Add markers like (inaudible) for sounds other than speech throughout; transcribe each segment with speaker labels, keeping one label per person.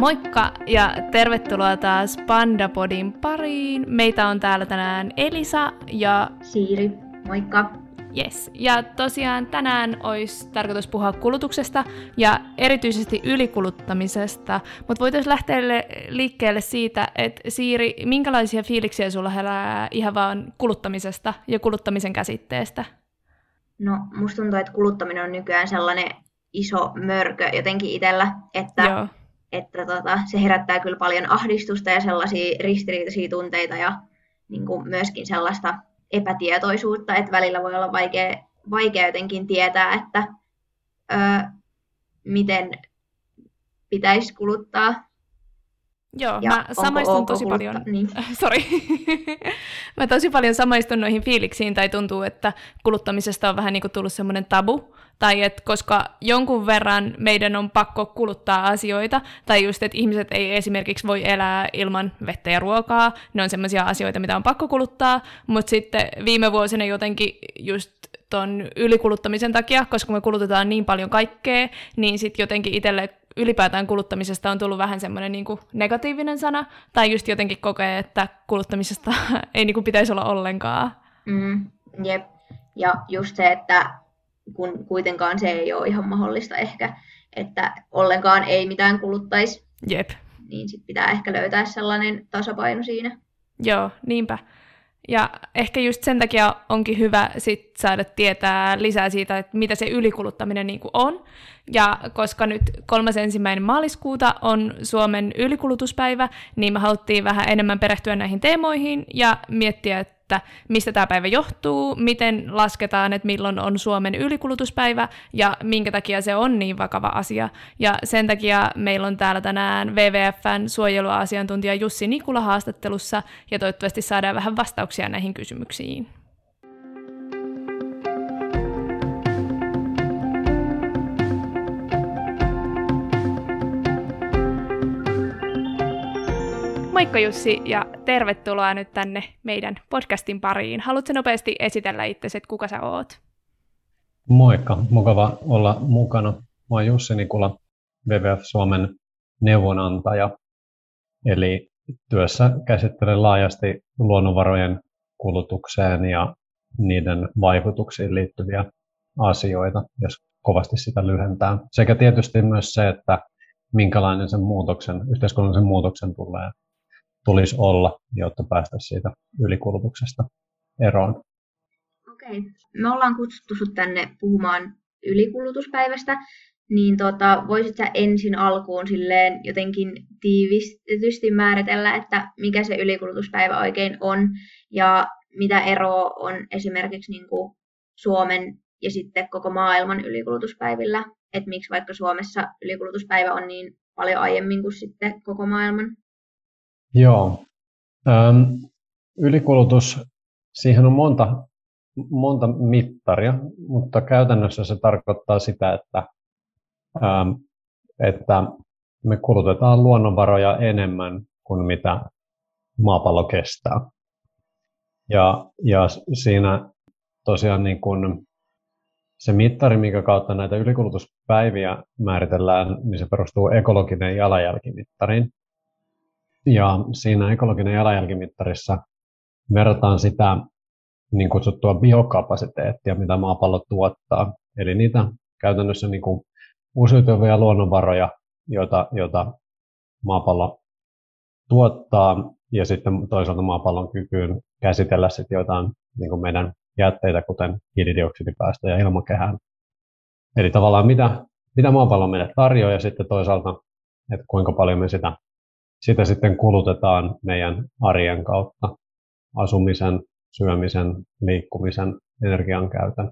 Speaker 1: Moikka ja tervetuloa taas Pandapodin pariin. Meitä on täällä tänään Elisa ja
Speaker 2: Siiri. Moikka.
Speaker 1: Yes. Ja tosiaan tänään olisi tarkoitus puhua kulutuksesta ja erityisesti ylikuluttamisesta, mutta voitaisiin lähteä liikkeelle siitä, että Siiri, minkälaisia fiiliksiä sulla herää ihan vaan kuluttamisesta ja kuluttamisen käsitteestä?
Speaker 2: No, musta tuntuu, että kuluttaminen on nykyään sellainen iso mörkö jotenkin itsellä, että, Joo. Että tota, se herättää kyllä paljon ahdistusta ja sellaisia ristiriitaisia tunteita ja niin kuin myöskin sellaista epätietoisuutta, että välillä voi olla vaikea, vaikea jotenkin tietää, että ö, miten pitäisi kuluttaa
Speaker 1: Joo, ja mä samaistun tosi kulutta? paljon. Niin. (laughs) Sorry. mä tosi paljon samaistun noihin fiiliksiin, tai tuntuu, että kuluttamisesta on vähän niin kuin tullut semmoinen tabu, tai että koska jonkun verran meidän on pakko kuluttaa asioita, tai just, että ihmiset ei esimerkiksi voi elää ilman vettä ja ruokaa, ne on semmoisia asioita, mitä on pakko kuluttaa, mutta sitten viime vuosina jotenkin just ton ylikuluttamisen takia, koska me kulutetaan niin paljon kaikkea, niin sitten jotenkin itselle ylipäätään kuluttamisesta on tullut vähän semmoinen niin negatiivinen sana, tai just jotenkin kokee, että kuluttamisesta (laughs) ei niin kuin pitäisi olla ollenkaan.
Speaker 2: Mm, jep. Ja just se, että kun kuitenkaan se ei ole ihan mahdollista ehkä, että ollenkaan ei mitään kuluttaisi.
Speaker 1: Jep.
Speaker 2: Niin sitten pitää ehkä löytää sellainen tasapaino siinä.
Speaker 1: Joo, niinpä. Ja ehkä just sen takia onkin hyvä sit saada tietää lisää siitä, että mitä se ylikuluttaminen niin on. Ja koska nyt kolmas ensimmäinen maaliskuuta on Suomen ylikulutuspäivä, niin me haluttiin vähän enemmän perehtyä näihin teemoihin ja miettiä, että että mistä tämä päivä johtuu, miten lasketaan, että milloin on Suomen ylikulutuspäivä ja minkä takia se on niin vakava asia. Ja sen takia meillä on täällä tänään WWFn suojeluasiantuntija Jussi Nikula haastattelussa ja toivottavasti saadaan vähän vastauksia näihin kysymyksiin. Moikka Jussi ja tervetuloa nyt tänne meidän podcastin pariin. Haluatko nopeasti esitellä itsesi, että kuka sä oot?
Speaker 3: Moikka, mukava olla mukana. Mä oon Jussi Nikula, WWF Suomen neuvonantaja. Eli työssä käsittelen laajasti luonnonvarojen kulutukseen ja niiden vaikutuksiin liittyviä asioita, jos kovasti sitä lyhentää. Sekä tietysti myös se, että minkälainen sen muutoksen, yhteiskunnallisen muutoksen tulee tulisi olla, jotta päästä siitä ylikulutuksesta eroon.
Speaker 2: Okei. Me ollaan kutsuttu sinut tänne puhumaan ylikulutuspäivästä, niin tota, voisit sä ensin alkuun silleen jotenkin tiivistetysti määritellä, että mikä se ylikulutuspäivä oikein on ja mitä eroa on esimerkiksi niin kuin Suomen ja sitten koko maailman ylikulutuspäivillä, että miksi vaikka Suomessa ylikulutuspäivä on niin paljon aiemmin kuin sitten koko maailman
Speaker 3: Joo. Ähm, ylikulutus, siihen on monta, monta mittaria, mutta käytännössä se tarkoittaa sitä, että, ähm, että me kulutetaan luonnonvaroja enemmän kuin mitä maapallo kestää. Ja, ja siinä tosiaan niin kun se mittari, minkä kautta näitä ylikulutuspäiviä määritellään, niin se perustuu ekologinen jalanjälkimittariin. Ja siinä ekologinen jalanjälkimittarissa verrataan sitä niin kutsuttua biokapasiteettia, mitä maapallo tuottaa. Eli niitä käytännössä niin kuin uusiutuvia luonnonvaroja, joita, joita maapallo tuottaa, ja sitten toisaalta maapallon kykyyn käsitellä sitten jotain niin kuin meidän jätteitä, kuten hiilidioksidipäästöjä ilmakehään. Eli tavallaan mitä, mitä maapallo meille tarjoaa, ja sitten toisaalta, että kuinka paljon me sitä sitä sitten kulutetaan meidän arjen kautta, asumisen, syömisen, liikkumisen, energian käytön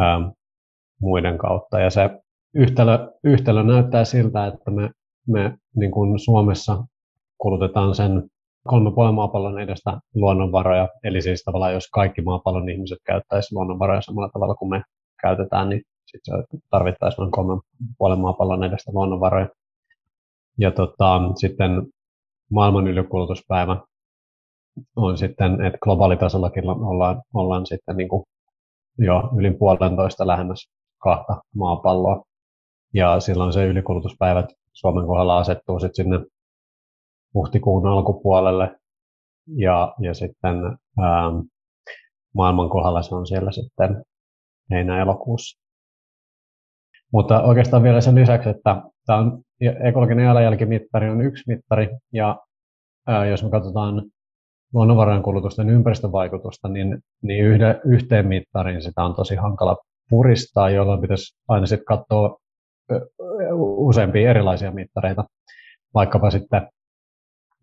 Speaker 3: ää, muiden kautta. Ja se yhtälö, yhtälö näyttää siltä, että me, me niin kuin Suomessa kulutetaan sen kolme puolen maapallon edestä luonnonvaroja. Eli siis tavallaan jos kaikki maapallon ihmiset käyttäisivät luonnonvaroja samalla tavalla kuin me käytetään, niin sitten tarvittaisiin noin kolmen puolen maapallon edestä luonnonvaroja. Ja tota, sitten maailman ylikulutuspäivä on sitten, että globaalitasollakin ollaan, ollaan sitten niin kuin jo yli puolentoista lähemmäs kahta maapalloa. Ja silloin se ylikulutuspäivät Suomen kohdalla asettuu sitten sinne huhtikuun alkupuolelle ja, ja sitten ää, maailman kohdalla se on siellä sitten heinä-elokuussa. Mutta oikeastaan vielä sen lisäksi, että tämä on ekologinen jalanjälkimittari on yksi mittari, ja ää, jos me katsotaan luonnonvarojen kulutusten ympäristövaikutusta, niin, niin yhde, yhteen mittariin sitä on tosi hankala puristaa, jolloin pitäisi aina sitten katsoa useampia erilaisia mittareita, vaikkapa sitten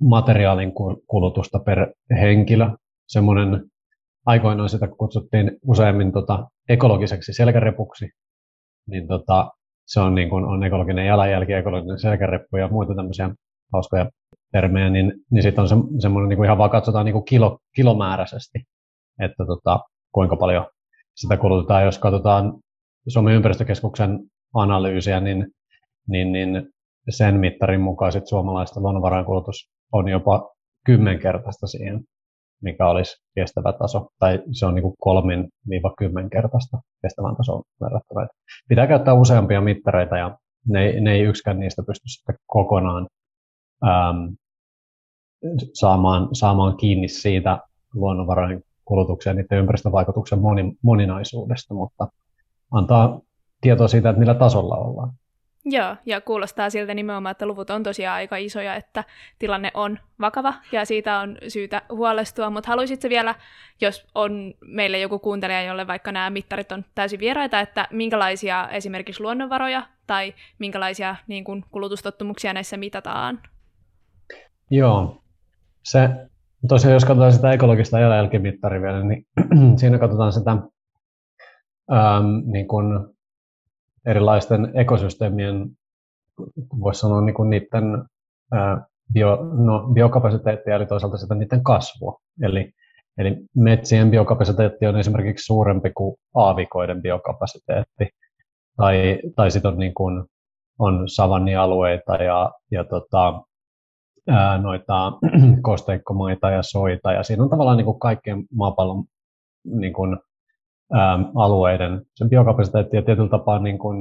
Speaker 3: materiaalin kulutusta per henkilö. Semmoinen aikoinaan sitä kutsuttiin useimmin tota, ekologiseksi selkärepuksi, niin tota, se on, niin kuin, on ekologinen jalanjälki, ekologinen selkäreppu ja muita tämmöisiä hauskoja termejä, niin, niin sitten on se, semmoinen niin kuin ihan vaan katsotaan niin kuin kilo, kilomääräisesti, että tota, kuinka paljon sitä kulutetaan. Jos katsotaan Suomen ympäristökeskuksen analyysiä, niin, niin, niin sen mittarin mukaan sit suomalaisten luonnonvarojen kulutus on jopa kymmenkertaista siihen, mikä olisi kestävä taso, tai se on niin kolmin kymmenkertaista kestävän tason verrattuna. Pitää käyttää useampia mittareita ja ne, ne ei yksikään niistä pysty sitten kokonaan äm, saamaan, saamaan kiinni siitä luonnonvarojen kulutuksen ja niiden ympäristövaikutuksen moni, moninaisuudesta, mutta antaa tietoa siitä, että millä tasolla ollaan.
Speaker 1: Joo, ja kuulostaa siltä nimenomaan, että luvut on tosiaan aika isoja, että tilanne on vakava ja siitä on syytä huolestua, mutta haluaisitko vielä, jos on meille joku kuuntelija, jolle vaikka nämä mittarit on täysin vieraita, että minkälaisia esimerkiksi luonnonvaroja tai minkälaisia niin kuin, kulutustottumuksia näissä mitataan?
Speaker 3: Joo, se tosiaan jos katsotaan sitä ekologista jalanjälkimittaria vielä, niin (clears throat) siinä katsotaan sitä ähm, niin kuin erilaisten ekosysteemien, voisi sanoa niin kuin niiden bio, no, biokapasiteettia, eli toisaalta sitä niiden kasvua. Eli, eli metsien biokapasiteetti on esimerkiksi suurempi kuin aavikoiden biokapasiteetti. Tai, tai sitten on, niin kuin, on savannialueita ja, ja tota, noita (clears throat) kosteikkomaita ja soita. Ja siinä on tavallaan niin kuin kaikkien maapallon niin kuin, Ähm, alueiden sen biokapasiteetti ja tietyllä tapaa niin kuin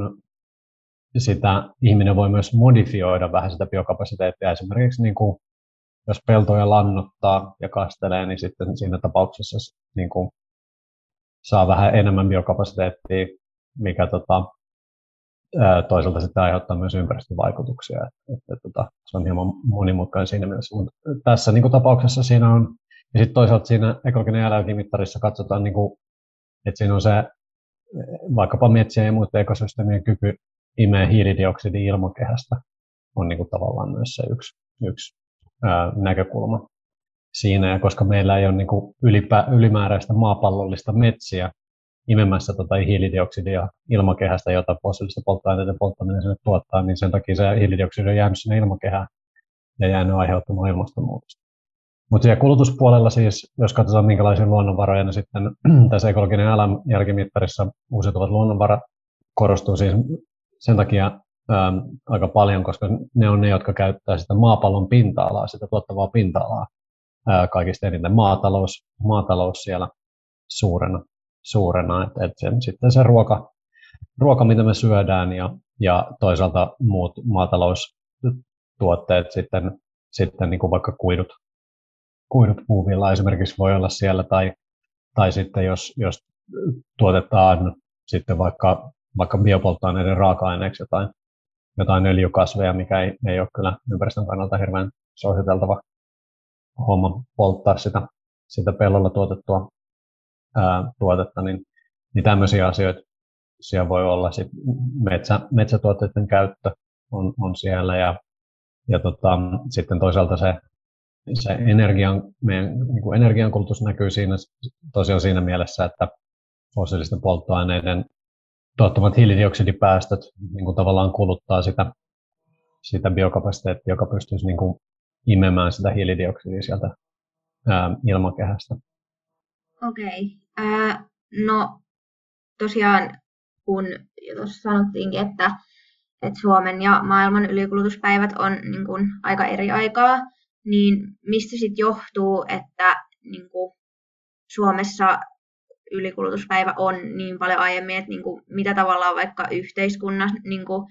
Speaker 3: sitä ihminen voi myös modifioida vähän sitä biokapasiteettia. Esimerkiksi niin kuin, jos peltoja lannottaa ja kastelee, niin sitten siinä tapauksessa niin kuin, saa vähän enemmän biokapasiteettia, mikä tota, toisaalta sitten aiheuttaa myös ympäristövaikutuksia. Että, että, että, se on hieman monimutkainen siinä mielessä. Mutta tässä niin kuin, tapauksessa siinä on, ja sitten toisaalta siinä ekologinen jalanjälkimittarissa katsotaan niin kuin, että siinä on se vaikkapa metsien ja muiden ekosysteemien kyky imee hiilidioksidi ilmakehästä on niin kuin tavallaan myös se yksi, yksi ää, näkökulma siinä. Ja koska meillä ei ole niin kuin ylipä, ylimääräistä maapallollista metsiä imemässä tota hiilidioksidia ilmakehästä, jota fossiilista polttoaineiden polttaminen sinne tuottaa, niin sen takia se hiilidioksidi on jäänyt sinne ilmakehään ja jäänyt aiheuttamaan ilmastonmuutosta. Mutta siellä kulutuspuolella siis, jos katsotaan minkälaisia luonnonvaroja, niin sitten (clears throat) tässä ekologinen jälkimittarissa uusiutuvat luonnonvarat korostuu siis sen takia ää, aika paljon, koska ne on ne, jotka käyttää sitä maapallon pinta-alaa, sitä tuottavaa pinta-alaa ää, kaikista eniten. Maatalous, maatalous siellä suurena, suurena että et sen, sitten se ruoka, ruoka, mitä me syödään ja, ja toisaalta muut maataloustuotteet sitten, sitten niin kuin vaikka kuidut, kuidut puuvilla esimerkiksi voi olla siellä, tai, tai sitten jos, jos tuotetaan sitten vaikka, vaikka biopolttoaineiden raaka-aineeksi jotain, jotain öljykasveja, mikä ei, ei ole kyllä ympäristön kannalta hirveän suositeltava homma polttaa sitä, sitä pellolla tuotettua ää, tuotetta, niin, niin tämmöisiä asioita siellä voi olla. Sit metsä, metsätuotteiden käyttö on, on siellä ja, ja tota, sitten toisaalta se se energian, meidän niin kuin energiankulutus näkyy siinä tosiaan siinä mielessä, että fossiilisten polttoaineiden tuottamat hiilidioksidipäästöt niin kuin tavallaan kuluttaa sitä, sitä biokapasiteettia, joka pystyisi niin kuin imemään sitä hiilidioksidia sieltä ää, ilmakehästä.
Speaker 2: Okei. Okay. no tosiaan, kun tuossa sanottiinkin, että, että Suomen ja maailman ylikulutuspäivät on niin kuin aika eri aikaa, niin mistä sitten johtuu, että niin kuin Suomessa ylikulutuspäivä on niin paljon aiemmin, että niin kuin, mitä tavallaan vaikka yhteiskunnassa niin kuin,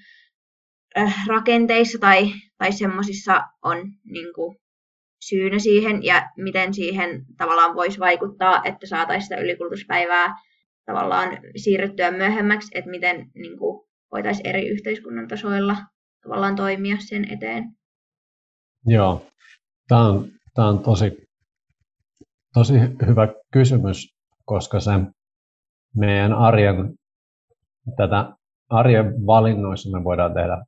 Speaker 2: äh, rakenteissa tai, tai semmoisissa on niin kuin, syynä siihen ja miten siihen tavallaan voisi vaikuttaa, että saataisiin sitä ylikulutuspäivää tavallaan siirrettyä myöhemmäksi, että miten niin kuin, voitaisiin eri yhteiskunnan tasoilla tavallaan toimia sen eteen.
Speaker 3: Joo, tämä on, tämä on tosi, tosi hyvä kysymys, koska se meidän arjen, tätä arjen valinnoissa me voidaan tehdä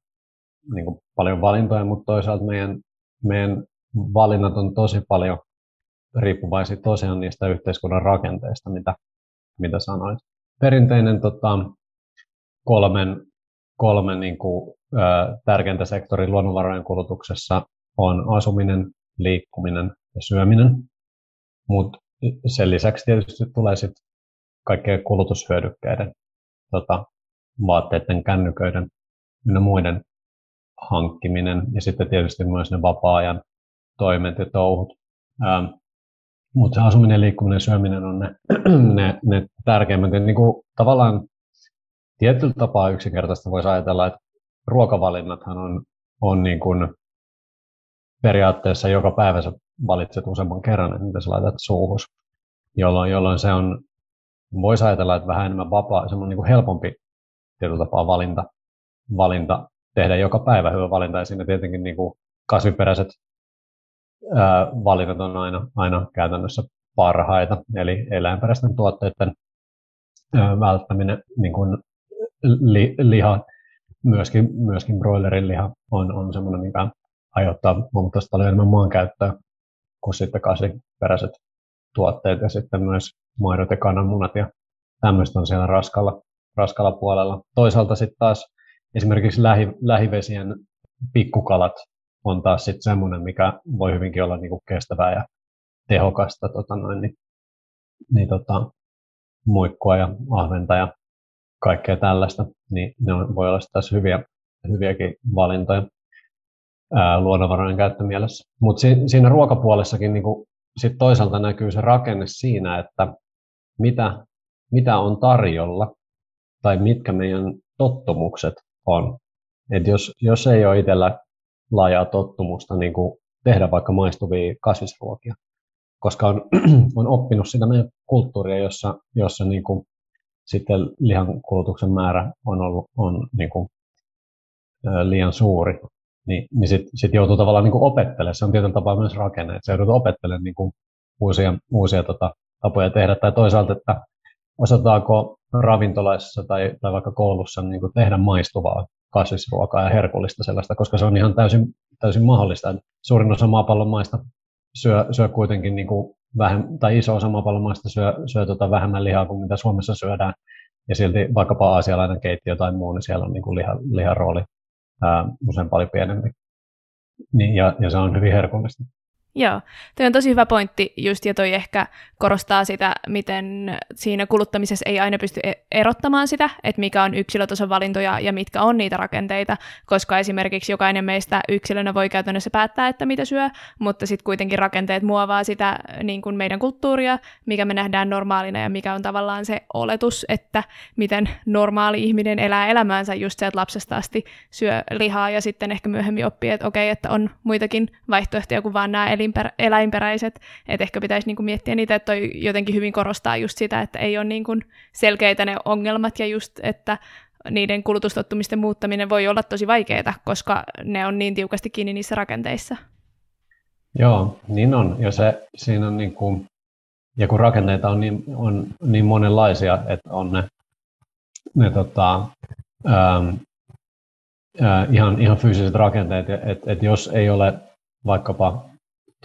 Speaker 3: niin kuin paljon valintoja, mutta toisaalta meidän, meidän valinnat on tosi paljon riippuvaisia tosiaan niistä yhteiskunnan rakenteista, mitä, mitä sanoit. Perinteinen tota, kolmen, kolmen niin kuin, ä, tärkeintä sektorin luonnonvarojen kulutuksessa on asuminen, liikkuminen ja syöminen. Mutta sen lisäksi tietysti tulee sitten kaikkien kulutushyödykkeiden, tota, vaatteiden, kännyköiden ja muiden hankkiminen ja sitten tietysti myös ne vapaa-ajan toimet ja touhut. Ähm, mutta asuminen, liikkuminen ja syöminen on ne, (clears throat) ne, ne tärkeimmät. Ja niin kuin, tavallaan tietyllä tapaa yksinkertaisesti voisi ajatella, että ruokavalinnathan on, on niin periaatteessa joka päivä sä valitset useamman kerran, että mitä sä laitat suuhus, jolloin, jolloin se on, voisi ajatella, että vähän enemmän vapaa, semmoinen niin kuin helpompi tietyllä tapaa valinta, valinta tehdä joka päivä hyvä valinta. Ja siinä tietenkin niin kuin kasviperäiset ää, valinnat on aina, aina käytännössä parhaita, eli eläinperäisten tuotteiden ää, välttäminen, niin kuin li, liha, myöskin, myöskin broilerin liha on, on semmoinen, mikä aiheuttaa huomattavasti paljon enemmän maankäyttöä kuin sitten kasviperäiset tuotteet ja sitten myös maidot ja kananmunat ja tämmöistä on siellä raskalla, raskalla puolella. Toisaalta sitten taas esimerkiksi lähi, lähivesien pikkukalat on taas sitten semmoinen, mikä voi hyvinkin olla niinku kestävää ja tehokasta tota noin, niin, niin tota, muikkua ja ahventa ja kaikkea tällaista, niin ne on, voi olla tässä hyviä, hyviäkin valintoja luonnonvarojen käyttömielessä. Mutta si, siinä ruokapuolessakin niinku, sit toisaalta näkyy se rakenne siinä, että mitä, mitä on tarjolla tai mitkä meidän tottumukset on. Et jos, jos ei ole itsellä laajaa tottumusta niin kuin tehdä vaikka maistuvia kasvisruokia, koska on, (clears throat) on oppinut sitä meidän kulttuuria, jossa, jossa niin kuin sitten lihan kulutuksen määrä on ollut on niin kuin, liian suuri, niin, niin sitten sit joutuu tavallaan niin opettelemaan. Se on tietyllä tapaa myös rakenne, että se joutuu opettelemaan niin kuin uusia, uusia tota, tapoja tehdä. Tai toisaalta, että osataanko ravintolaissa tai, tai vaikka koulussa niin kuin tehdä maistuvaa kasvisruokaa ja herkullista sellaista, koska se on ihan täysin, täysin mahdollista. Suurin osa maapallon maista syö, syö kuitenkin niin kuin vähem, tai iso osa maapallon maista syö, syö tota vähemmän lihaa kuin mitä Suomessa syödään. Ja silti vaikkapa aasialainen keittiö tai muu, niin siellä on niin kuin liha, lihan rooli ää, usein paljon pienempi. Niin, ja, ja se on hyvin herkullista.
Speaker 1: Joo, toi on tosi hyvä pointti just, ja toi ehkä korostaa sitä, miten siinä kuluttamisessa ei aina pysty e- erottamaan sitä, että mikä on yksilötason valintoja ja mitkä on niitä rakenteita, koska esimerkiksi jokainen meistä yksilönä voi käytännössä päättää, että mitä syö, mutta sitten kuitenkin rakenteet muovaa sitä niin kuin meidän kulttuuria, mikä me nähdään normaalina ja mikä on tavallaan se oletus, että miten normaali ihminen elää elämäänsä just se, että lapsesta asti syö lihaa ja sitten ehkä myöhemmin oppii, että okei, että on muitakin vaihtoehtoja kuin vaan nämä elinperä, eläinperäiset, että ehkä pitäisi niinku miettiä niitä, että toi jotenkin hyvin korostaa just sitä, että ei ole niinku selkeitä ne ongelmat ja just, että niiden kulutustottumisten muuttaminen voi olla tosi vaikeaa, koska ne on niin tiukasti kiinni niissä rakenteissa.
Speaker 3: Joo, niin on. Ja se, siinä on niin kuin, ja kun rakenteita on niin, on niin monenlaisia, että on ne, ne tota, ähm, äh, ihan, ihan fyysiset rakenteet, että et jos ei ole vaikkapa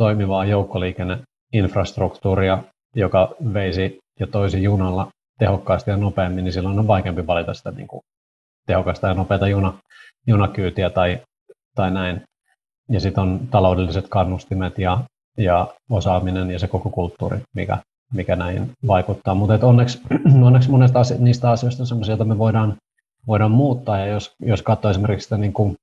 Speaker 3: toimivaa joukkoliikenneinfrastruktuuria, joka veisi ja toisi junalla tehokkaasti ja nopeammin, niin silloin on vaikeampi valita sitä niin kuin tehokasta ja nopeata juna, junakyytiä tai, tai näin. Ja sitten on taloudelliset kannustimet ja, ja osaaminen ja se koko kulttuuri, mikä, mikä näihin vaikuttaa. Mutta onneksi, (clears throat) onneksi monesta asio- niistä asioista on sellaisia, joita me voidaan, voidaan muuttaa. Ja jos, jos katsoo esimerkiksi sitä niin kuin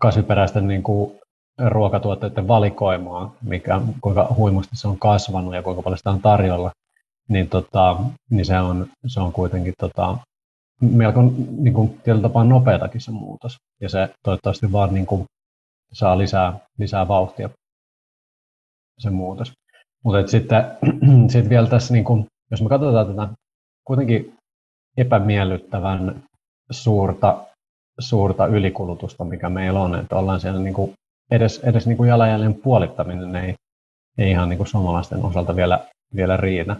Speaker 3: kasviperäisten niin kuin ruokatuotteiden valikoimaa, mikä, kuinka huimasti se on kasvanut ja kuinka paljon sitä on tarjolla, niin, tota, niin se, on, se on kuitenkin tota, melko niin kuin, tietyllä tapaa nopeatakin se muutos. Ja se toivottavasti vaan niin kuin, saa lisää, lisää vauhtia se muutos. Mutta sitten (clears throat) sit vielä tässä, niin kuin, jos me katsotaan tätä kuitenkin epämiellyttävän suurta, suurta ylikulutusta, mikä meillä on, että ollaan siellä niin kuin, edes, edes niin kuin jalanjäljen puolittaminen ei, ei ihan niin kuin suomalaisten osalta vielä, vielä riitä.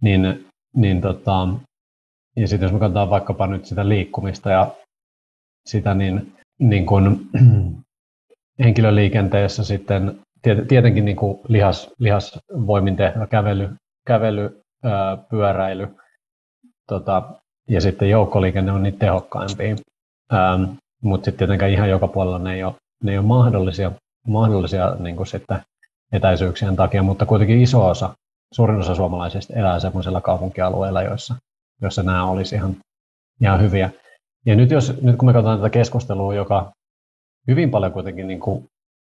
Speaker 3: Niin, niin tota, ja sitten jos me katsotaan vaikkapa nyt sitä liikkumista ja sitä, niin, niin kuin, (clears throat) henkilöliikenteessä sitten tietenkin niin kuin lihas, lihasvoimin tehtävä kävely, kävely ää, pyöräily tota, ja sitten joukkoliikenne on niitä tehokkaimpia. Ähm, mutta sitten tietenkään ihan joka puolella ne ei ole, ne ei ole mahdollisia, mahdollisia niin kuin sitten etäisyyksien takia, mutta kuitenkin iso osa, suurin osa suomalaisista elää sellaisilla kaupunkialueilla, joissa, joissa nämä olisi ihan, ihan hyviä. Ja nyt, jos, nyt kun me katsotaan tätä keskustelua, joka hyvin paljon kuitenkin niin kuin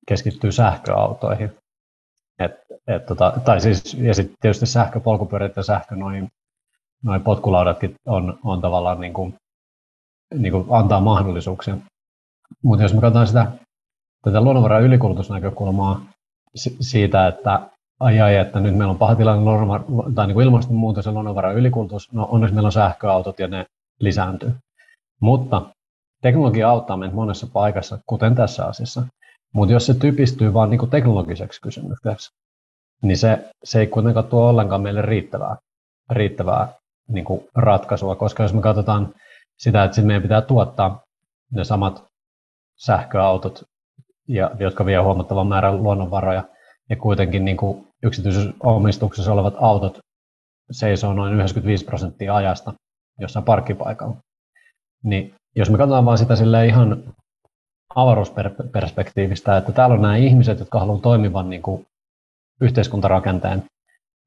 Speaker 3: keskittyy sähköautoihin, et, et, tota, tai siis, ja sitten tietysti sähköpolkupyörät ja sähkö noin, noin potkulaudatkin on, on tavallaan niin kuin, niin kuin antaa mahdollisuuksia. Mutta jos me katsotaan sitä tätä luonnonvaran ylikulutusnäkökulmaa siitä, että ai ai, että nyt meillä on paha tilanne tai niin kuin ilmastonmuutos ja luonnonvaran ylikulutus, no onneksi meillä on sähköautot ja ne lisääntyy. Mutta teknologia auttaa meitä monessa paikassa, kuten tässä asiassa. Mutta jos se typistyy vain niin teknologiseksi kysymykseksi, niin se, se ei kuitenkaan tuo ollenkaan meille riittävää, riittävää niin kuin ratkaisua, koska jos me katsotaan sitä, että meidän pitää tuottaa ne samat sähköautot, ja, jotka vie huomattavan määrän luonnonvaroja, ja kuitenkin niin kuin yksityisessä omistuksessa olevat autot seisoo noin 95 prosenttia ajasta jossain parkkipaikalla. Niin jos me katsotaan vain sitä sille ihan avaruusperspektiivistä, että täällä on nämä ihmiset, jotka haluaa toimivan niin kuin yhteiskuntarakenteen,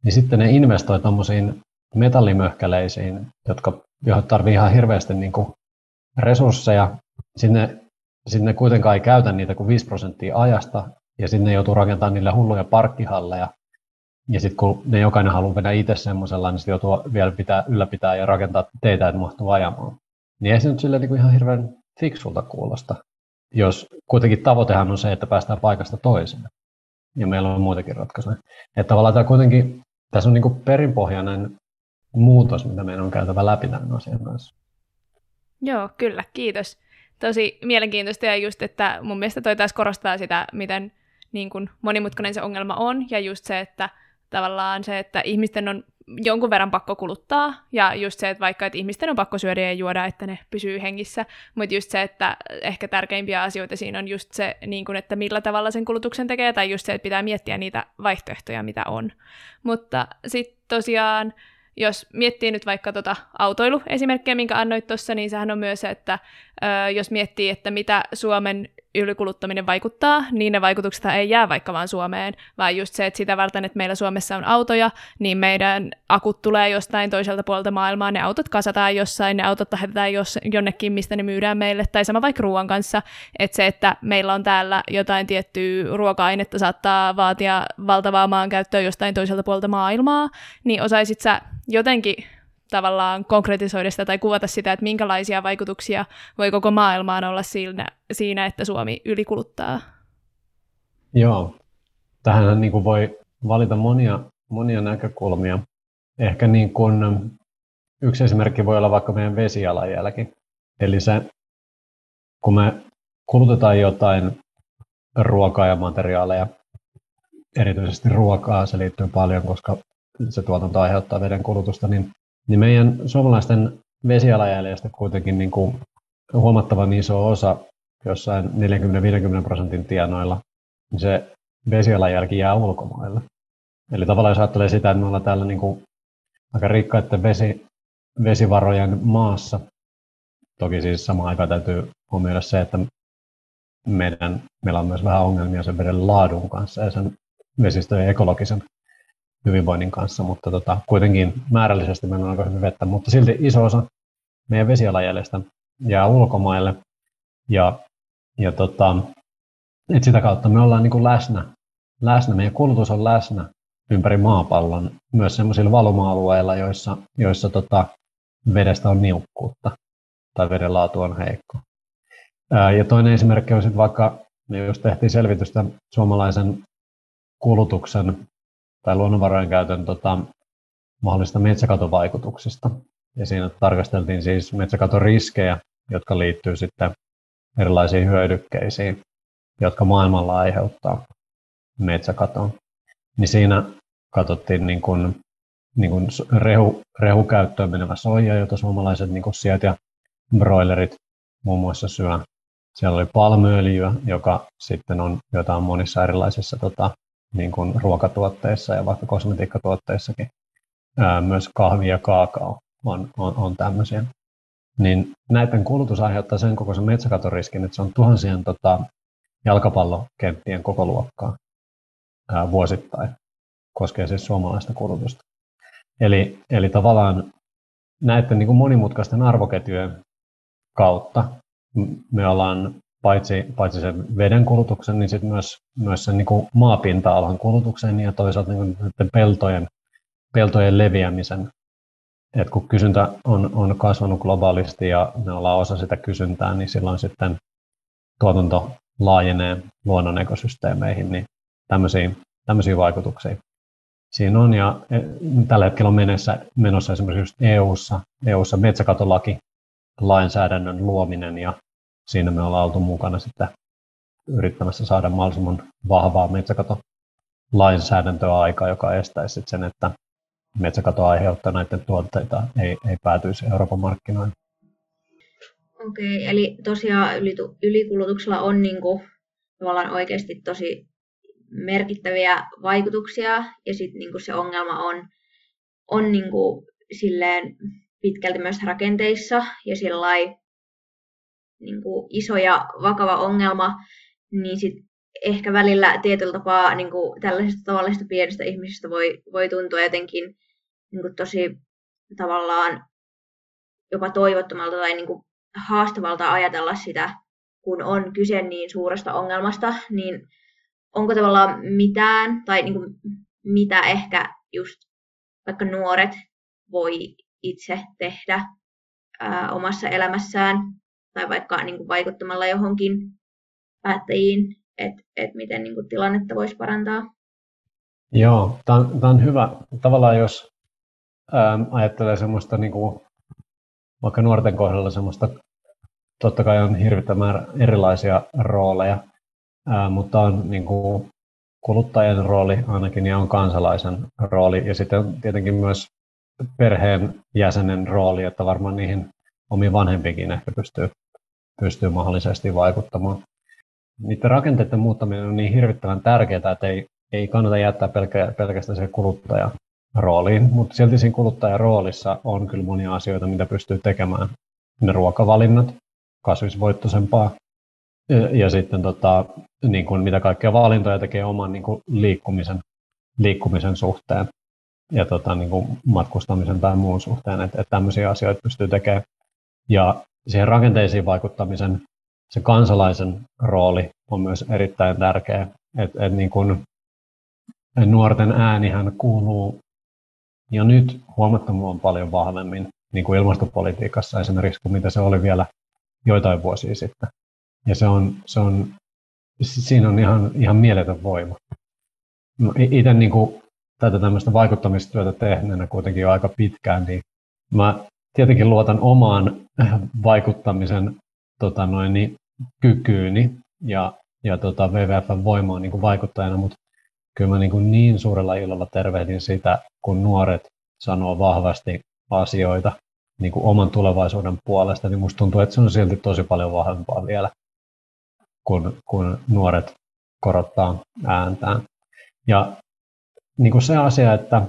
Speaker 3: niin sitten ne investoi tuommoisiin metallimöhkäleisiin, jotka, joihin tarvii ihan hirveästi niin kuin resursseja. Sinne, sinne kuitenkaan ei käytä niitä kuin 5 prosenttia ajasta, ja sinne joutuu rakentamaan niille hulluja parkkihalleja. Ja sitten kun ne jokainen haluaa mennä itse semmoisella, niin sitten joutuu vielä pitää, ylläpitää ja rakentaa teitä, että mahtuu ajamaan. Niin ei se nyt sille niin ihan hirveän fiksulta kuulosta jos kuitenkin tavoitehan on se, että päästään paikasta toiseen. Ja meillä on muitakin ratkaisuja. Että tavallaan tämä kuitenkin, tässä on niin perinpohjainen muutos, mitä meidän on käytävä läpi tämän asian kanssa.
Speaker 1: Joo, kyllä, kiitos. Tosi mielenkiintoista ja just, että mun mielestä toi taas korostaa sitä, miten niin kuin monimutkainen se ongelma on ja just se, että tavallaan se, että ihmisten on jonkun verran pakko kuluttaa, ja just se, että vaikka että ihmisten on pakko syödä ja juoda, että ne pysyy hengissä, mutta just se, että ehkä tärkeimpiä asioita siinä on just se, niin kuin, että millä tavalla sen kulutuksen tekee, tai just se, että pitää miettiä niitä vaihtoehtoja, mitä on. Mutta sitten tosiaan, jos miettii nyt vaikka tota autoiluesimerkkiä, minkä annoit tuossa, niin sehän on myös että ö, jos miettii, että mitä Suomen ylikuluttaminen vaikuttaa, niin ne vaikutukset ei jää vaikka vaan Suomeen, vaan just se, että sitä varten, että meillä Suomessa on autoja, niin meidän akut tulee jostain toiselta puolelta maailmaa, ne autot kasataan jossain, ne autot lähetetään jos, jonnekin, mistä ne myydään meille, tai sama vaikka ruoan kanssa, että se, että meillä on täällä jotain tiettyä ruoka-ainetta saattaa vaatia valtavaa maankäyttöä jostain toiselta puolelta maailmaa, niin osaisit sä jotenkin tavallaan konkretisoida sitä tai kuvata sitä, että minkälaisia vaikutuksia voi koko maailmaan olla siinä, siinä että Suomi ylikuluttaa?
Speaker 3: Joo, tähän niin kuin voi valita monia, monia näkökulmia. Ehkä niin kuin yksi esimerkki voi olla vaikka meidän vesijalanjälki. Eli se, kun me kulutetaan jotain ruokaa ja materiaaleja, erityisesti ruokaa, se liittyy paljon, koska se tuotanto aiheuttaa veden kulutusta, niin niin meidän suomalaisten vesialajäljestä kuitenkin niin kuin huomattavan iso osa jossain 40-50 prosentin tienoilla, niin se vesialajälki jää ulkomaille. Eli tavallaan jos ajattelee sitä, että me ollaan täällä niin kuin aika rikkaiden vesi, vesivarojen maassa, toki siis samaan aikaan täytyy huomioida se, että meidän, meillä on myös vähän ongelmia sen veden laadun kanssa ja sen vesistöjen ekologisen hyvinvoinnin kanssa, mutta tota, kuitenkin määrällisesti meillä on aika hyvin vettä, mutta silti iso osa meidän vesialajäljestä jää ulkomaille ja, ja tota, et sitä kautta me ollaan niin kuin läsnä, läsnä, meidän kulutus on läsnä ympäri maapallon, myös sellaisilla valuma-alueilla, joissa, joissa tota, vedestä on niukkuutta. tai veden laatu on heikko. Ja toinen esimerkki on sitten vaikka, me just tehtiin selvitystä suomalaisen kulutuksen tai luonnonvarojen käytön tota, mahdollista metsäkatovaikutuksista. Ja siinä tarkasteltiin siis metsäkaton riskejä, jotka liittyy sitten erilaisiin hyödykkeisiin, jotka maailmalla aiheuttaa metsäkatoon. Niin siinä katsottiin niin kuin, niin kuin rehu, rehukäyttöön menevä soija, jota suomalaiset niin kuin ja broilerit muun muassa syö. Siellä oli palmuöljyä, joka sitten on jotain monissa erilaisissa tota, niin kuin ruokatuotteissa ja vaikka kosmetiikkatuotteissakin. Ää, myös kahvi ja kaakao on, on, on tämmöisiä. Niin näiden kulutus aiheuttaa sen kokoisen metsäkatoriskin, että se on tuhansien tota, jalkapallokenttien koko luokkaa ää, vuosittain. Koskee siis suomalaista kulutusta. Eli, eli tavallaan näiden niin kuin monimutkaisten arvoketjujen kautta me ollaan paitsi, paitsi sen veden kulutuksen, niin sitten myös, myös sen niin kuin maapinta-alan kulutuksen ja toisaalta niin kuin peltojen, peltojen leviämisen. Et kun kysyntä on, on kasvanut globaalisti ja me ollaan osa sitä kysyntää, niin silloin sitten tuotanto laajenee luonnon ekosysteemeihin, niin tämmöisiä, tämmöisiä vaikutuksia siinä on. Ja e, tällä hetkellä on menossa, menossa esimerkiksi EU-ssa, EU-ssa metsäkatolaki, lainsäädännön luominen ja siinä me ollaan oltu mukana sitten yrittämässä saada mahdollisimman vahvaa metsäkato lainsäädäntöä aikaa, joka estäisi sen, että metsäkato aiheuttaa näiden tuotteita ei, ei päätyisi Euroopan markkinoille.
Speaker 2: Okei, eli tosiaan ylikulutuksella on niin kuin, tavallaan oikeasti tosi merkittäviä vaikutuksia ja sitten niin se ongelma on, on niin kuin, silleen pitkälti myös rakenteissa ja sillä niin kuin iso ja vakava ongelma, niin sit ehkä välillä tietyllä tapaa niin kuin tällaisista tavallisista pienistä ihmisistä voi, voi tuntua jotenkin niin kuin tosi tavallaan jopa toivottomalta tai niin kuin haastavalta ajatella sitä, kun on kyse niin suuresta ongelmasta, niin onko tavallaan mitään, tai niin kuin, mitä ehkä just vaikka nuoret voi itse tehdä ää, omassa elämässään tai vaikka niin kuin vaikuttamalla johonkin päättäjiin, että et miten niin kuin tilannetta voisi parantaa.
Speaker 3: Joo, tämä on, hyvä. Tavallaan jos ää, ajattelee semmoista, niin kuin, vaikka nuorten kohdalla semmoista, totta kai on hirvittävän määrä erilaisia rooleja, ää, mutta on niin kuin, kuluttajan rooli ainakin ja on kansalaisen rooli ja sitten tietenkin myös perheen jäsenen rooli, että varmaan niihin omiin vanhempiinkin ehkä pystyy pystyy mahdollisesti vaikuttamaan. Niiden rakenteiden muuttaminen on niin hirvittävän tärkeää, että ei, ei kannata jättää pelkä, pelkästään se kuluttaja rooliin, mutta silti siinä kuluttajan roolissa on kyllä monia asioita, mitä pystyy tekemään. Ne ruokavalinnat, kasvisvoittoisempaa, ja, ja sitten tota, niin kuin mitä kaikkea valintoja tekee oman niin kuin liikkumisen, liikkumisen suhteen ja tota, niin kuin matkustamisen tai muun suhteen, että, että tämmöisiä asioita pystyy tekemään. Ja siihen rakenteisiin vaikuttamisen se kansalaisen rooli on myös erittäin tärkeä. Et, et niin kun, nuorten äänihän kuuluu jo nyt huomattavan paljon vahvemmin niin kuin ilmastopolitiikassa esimerkiksi kuin mitä se oli vielä joitain vuosia sitten. Ja se on, se on, siinä on ihan, ihan mieletön voima. No, itse niin tätä tämmöistä vaikuttamistyötä tehneenä kuitenkin jo aika pitkään, niin mä tietenkin luotan omaan vaikuttamisen tota noin, niin, kykyyni ja, ja tota WWFn voimaan niin vaikuttajana, mutta kyllä mä niin, kuin niin suurella ilolla tervehdin sitä, kun nuoret sanoo vahvasti asioita niin kuin oman tulevaisuuden puolesta, niin musta tuntuu, että se on silti tosi paljon vahvempaa vielä, kun, kun nuoret korottaa ääntään. Ja niin kuin se asia, että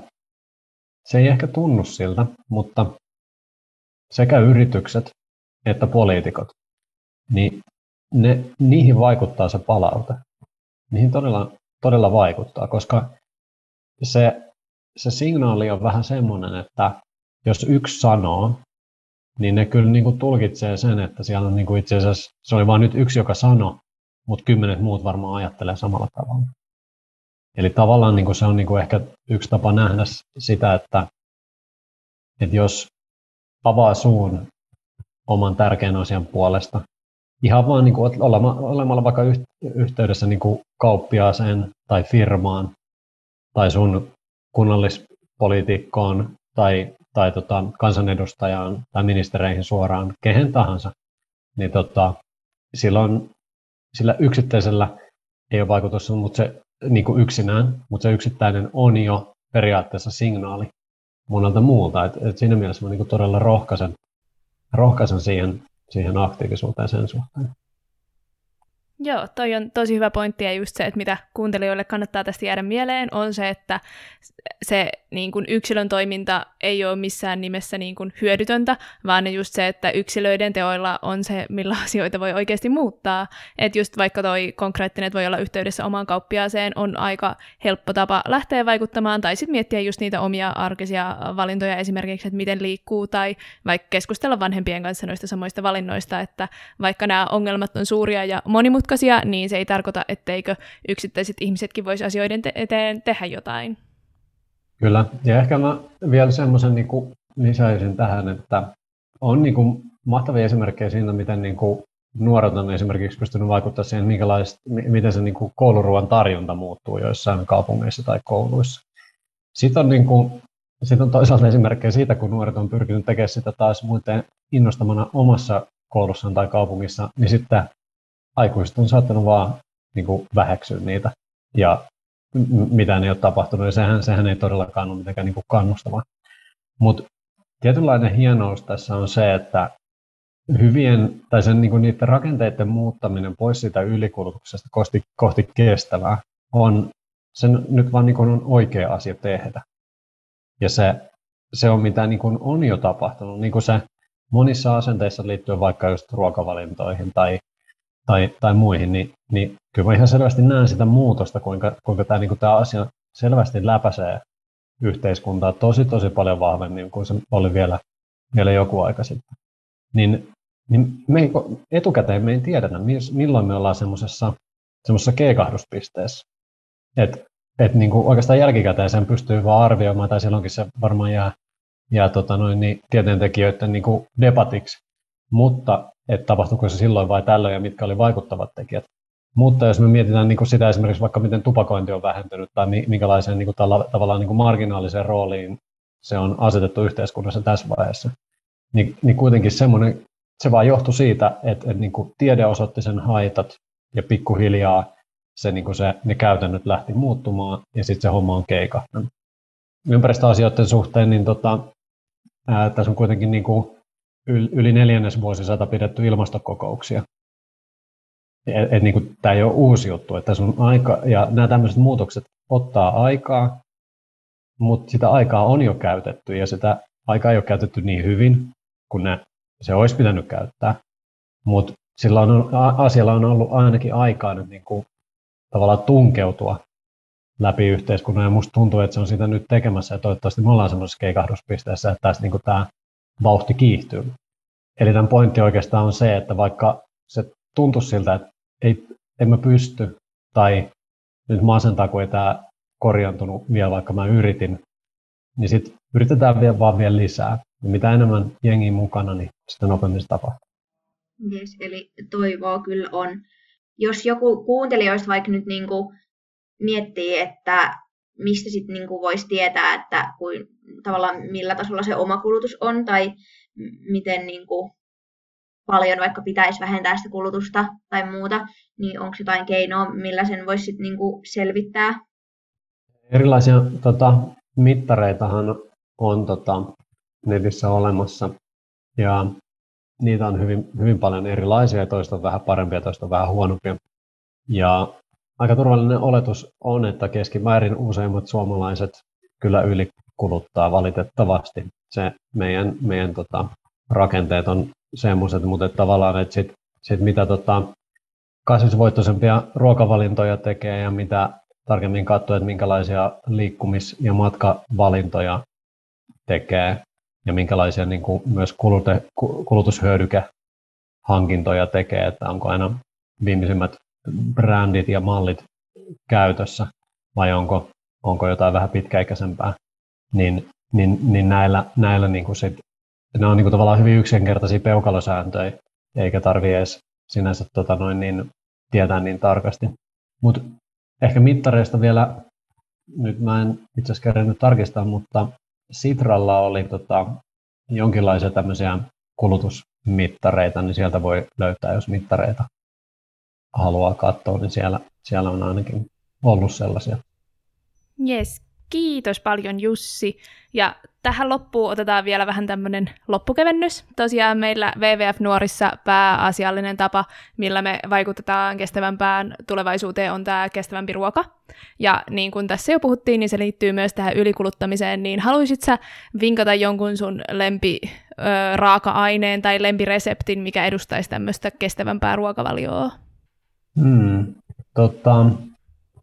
Speaker 3: se ei ehkä tunnu siltä, mutta sekä yritykset että poliitikot, niin ne, niihin vaikuttaa se palaute. Niihin todella, todella vaikuttaa, koska se, se signaali on vähän semmoinen, että jos yksi sanoo, niin ne kyllä niin kuin tulkitsee sen, että siellä on niin kuin itse asiassa, se oli vain nyt yksi, joka sanoi, mutta kymmenet muut varmaan ajattelee samalla tavalla. Eli tavallaan niin kuin se on niin kuin ehkä yksi tapa nähdä sitä, että, että jos avaa suun oman tärkeän asian puolesta. Ihan vaan niin kuin olemalla vaikka yhteydessä niin kuin kauppiaaseen tai firmaan tai sun kunnallispoliitikkoon tai, tai tota, kansanedustajaan tai ministereihin suoraan, kehen tahansa, niin tota, silloin sillä yksittäisellä ei ole vaikutusta, mutta se niin kuin yksinään, mutta se yksittäinen on jo periaatteessa signaali monelta muulta. Et, et siinä mielessä mä niin kuin todella rohkaisen, rohkaisen siihen, siihen aktiivisuuteen sen suhteen.
Speaker 1: Joo, toi on tosi hyvä pointti ja just se, että mitä kuuntelijoille kannattaa tästä jäädä mieleen, on se, että se niin kuin yksilön toiminta ei ole missään nimessä niin kuin hyödytöntä, vaan just se, että yksilöiden teoilla on se, millä (laughs) asioita voi oikeasti muuttaa. Että just vaikka toi konkreettinen, voi olla yhteydessä omaan kauppiaaseen, on aika helppo tapa lähteä vaikuttamaan, tai sitten miettiä just niitä omia arkisia valintoja esimerkiksi, että miten liikkuu, tai vaikka keskustella vanhempien kanssa noista samoista valinnoista, että vaikka nämä ongelmat on suuria ja monimutkaisia, niin se ei tarkoita, etteikö yksittäiset ihmisetkin voisi asioiden te- eteen tehdä jotain.
Speaker 3: Kyllä, ja ehkä mä vielä semmoisen niin lisäisin tähän, että on niin kuin mahtavia esimerkkejä siitä, miten niin kuin nuoret on esimerkiksi pystynyt vaikuttamaan siihen, miten se niin kuin kouluruoan tarjonta muuttuu joissain kaupungeissa tai kouluissa. Sitten on, niin kuin, sitten on toisaalta esimerkkejä siitä, kun nuoret on pyrkinyt tekemään sitä taas muiden innostamana omassa koulussaan tai kaupungissa, niin sitten aikuiset on saattanut vaan niin kuin väheksyä niitä ja mitään ei ole tapahtunut, ja sehän, sehän ei todellakaan ole mitenkään niin kuin kannustavaa. Mutta tietynlainen hienous tässä on se, että hyvien, tai sen, niin kuin niiden rakenteiden muuttaminen pois siitä ylikulutuksesta kohti, kohti kestävää on sen nyt vaan niin kuin on oikea asia tehdä. Ja se, se on mitä niin kuin on jo tapahtunut, niin kuin se monissa asenteissa liittyen vaikka just ruokavalintoihin tai tai, tai muihin, niin, niin kyllä mä ihan selvästi näen sitä muutosta, kuinka, kuinka tämä, niin kuin asia selvästi läpäisee yhteiskuntaa tosi tosi paljon vahvemmin kuin se oli vielä, vielä joku aika sitten. Niin, niin me etukäteen me ei tiedetä, milloin me ollaan semmoisessa semmoisessa keikahduspisteessä. Että et niin kuin oikeastaan jälkikäteen sen pystyy vaan arvioimaan, tai silloinkin se varmaan jää, jää tota noin, niin tieteentekijöiden niin kuin debatiksi. Mutta että tapahtuiko se silloin vai tällöin ja mitkä oli vaikuttavat tekijät. Mutta jos me mietitään niin kuin sitä esimerkiksi vaikka miten tupakointi on vähentynyt tai minkälaiseen niin kuin tällä, tavallaan niin kuin marginaaliseen rooliin se on asetettu yhteiskunnassa tässä vaiheessa, niin, niin kuitenkin semmoinen, se vaan johtui siitä, että, että niin kuin tiede osoitti sen haitat ja pikkuhiljaa se, niin kuin se, ne käytännöt lähti muuttumaan ja sitten se homma on keikahtanut. Ympäristöasioiden suhteen, niin tota, ää, tässä on kuitenkin niin kuin yli neljännesvuosisata pidetty ilmastokokouksia. Niin kuin, tämä ei ole uusi juttu, että sun aika, ja nämä tämmöiset muutokset ottaa aikaa, mutta sitä aikaa on jo käytetty, ja sitä aikaa ei ole käytetty niin hyvin, kun ne, se olisi pitänyt käyttää. Mutta sillä on, asialla on ollut ainakin aikaa nyt niin kuin, tavallaan tunkeutua läpi yhteiskunnan, ja musta tuntuu, että se on sitä nyt tekemässä, ja toivottavasti me ollaan semmoisessa keikahduspisteessä, että tässä niin kuin, tämä vauhti kiihtyy. Eli tämän pointti oikeastaan on se, että vaikka se tuntuu siltä, että ei, en mä pysty, tai nyt masentaa, kun ei tämä korjantunut vielä, vaikka mä yritin, niin sitten yritetään vielä vaan vielä lisää. Ja mitä enemmän jengi mukana, niin sitä nopeammin se tapahtuu.
Speaker 2: Yes, eli toivoa kyllä on. Jos joku kuuntelijoista vaikka nyt niinku miettii, että mistä sitten niinku voisi tietää, että kuin, tavallaan millä tasolla se oma kulutus on tai miten niinku paljon vaikka pitäisi vähentää sitä kulutusta tai muuta, niin onko jotain keinoa, millä sen voisi sit niinku selvittää?
Speaker 3: Erilaisia tota, mittareitahan on tota, netissä olemassa ja niitä on hyvin, hyvin paljon erilaisia, toista on vähän parempia, toista on vähän huonompia. Ja aika turvallinen oletus on, että keskimäärin useimmat suomalaiset kyllä ylikuluttaa valitettavasti. Se meidän, meidän tota, rakenteet on semmoiset, mutta että tavallaan, että sit, sit mitä tota, kasvisvoittoisempia ruokavalintoja tekee ja mitä tarkemmin katsoo, että minkälaisia liikkumis- ja matkavalintoja tekee ja minkälaisia niin kuin myös kulute, kulutushyödykehankintoja tekee, että onko aina viimeisimmät brändit ja mallit käytössä vai onko, onko jotain vähän pitkäikäisempää, niin, niin, niin näillä, näillä niin kuin sit ne on niin kuin tavallaan hyvin yksinkertaisia peukalosääntöjä, eikä tarvitse edes sinänsä tota noin, niin, tietää niin tarkasti. Mutta ehkä mittareista vielä, nyt mä en itse asiassa kerännyt tarkistaa, mutta Sitralla oli tota, jonkinlaisia tämmöisiä kulutusmittareita, niin sieltä voi löytää, jos mittareita haluaa katsoa, niin siellä, siellä on ainakin ollut sellaisia.
Speaker 1: Yes, kiitos paljon Jussi. Ja tähän loppuun otetaan vielä vähän tämmöinen loppukevennys. Tosiaan meillä WWF-nuorissa pääasiallinen tapa, millä me vaikutetaan kestävämpään tulevaisuuteen, on tämä kestävämpi ruoka. Ja niin kuin tässä jo puhuttiin, niin se liittyy myös tähän ylikuluttamiseen, niin haluaisit sä vinkata jonkun sun lempi raaka-aineen tai lempireseptin, mikä edustaisi tämmöistä kestävämpää ruokavalioa?
Speaker 3: Hmm, tota,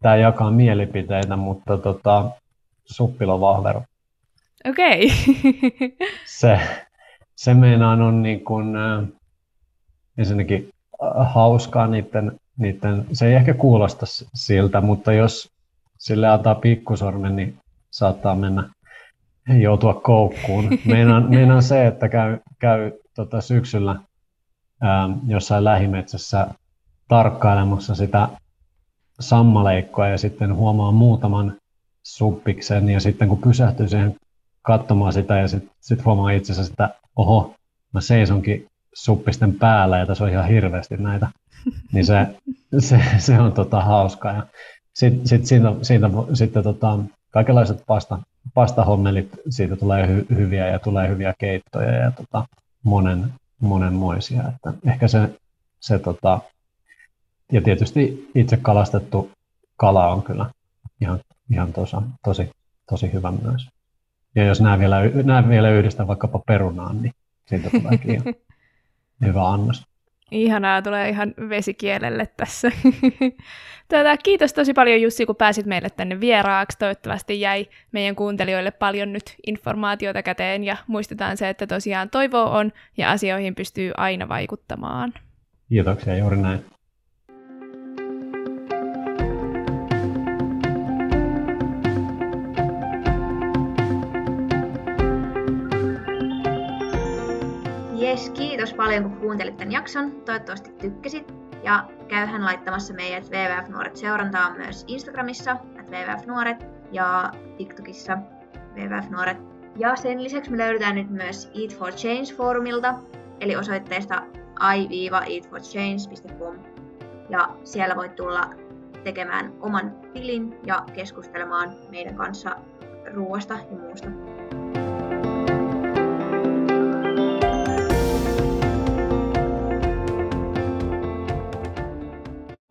Speaker 3: tämä jakaa mielipiteitä, mutta tota, suppilovahvero.
Speaker 1: Okei. Okay. (laughs)
Speaker 3: se, se meinaan on niin kuin, äh, ensinnäkin äh, hauskaa niiden, niiden, se ei ehkä kuulosta siltä, mutta jos sille antaa pikkusormen, niin saattaa mennä joutua koukkuun. (laughs) Meinaan, meinaan se, että käy, käy tota syksyllä ää, jossain lähimetsässä tarkkailemassa sitä sammaleikkoa ja sitten huomaa muutaman suppiksen ja sitten kun pysähtyy siihen katsomaan sitä ja sitten sit huomaa itse asiassa, että oho, mä seisonkin suppisten päällä ja tässä on ihan hirveästi näitä, niin se, (laughs) se, se on tota hauskaa. Ja sitten sit siitä, siitä, sitten tota, kaikenlaiset pasta, pastahommelit, siitä tulee hy, hyviä ja tulee hyviä keittoja ja tota, monen, monenmoisia. Että ehkä se, se tota, ja tietysti itse kalastettu kala on kyllä ihan, ihan tosa, tosi, tosi hyvä myös. Ja jos nämä vielä, nämä vielä yhdistää vaikkapa perunaan, niin siitä tuleekin ihan (laughs) hyvä annos.
Speaker 1: Ihanaa, tulee ihan vesikielelle tässä. (laughs) Tätä, kiitos tosi paljon Jussi, kun pääsit meille tänne vieraaksi. Toivottavasti jäi meidän kuuntelijoille paljon nyt informaatiota käteen ja muistetaan se, että tosiaan toivo on ja asioihin pystyy aina vaikuttamaan.
Speaker 3: Kiitoksia, juuri näin.
Speaker 2: Jes, kiitos paljon kun kuuntelit tämän jakson. Toivottavasti tykkäsit. Ja käyhän laittamassa meidät WWF Nuoret seurantaan myös Instagramissa, at WWF Nuoret, ja TikTokissa WWF Nuoret. Ja sen lisäksi me löydetään nyt myös Eat for Change-foorumilta, eli osoitteesta i-eatforchange.com. Ja siellä voit tulla tekemään oman tilin ja keskustelemaan meidän kanssa ruoasta ja muusta.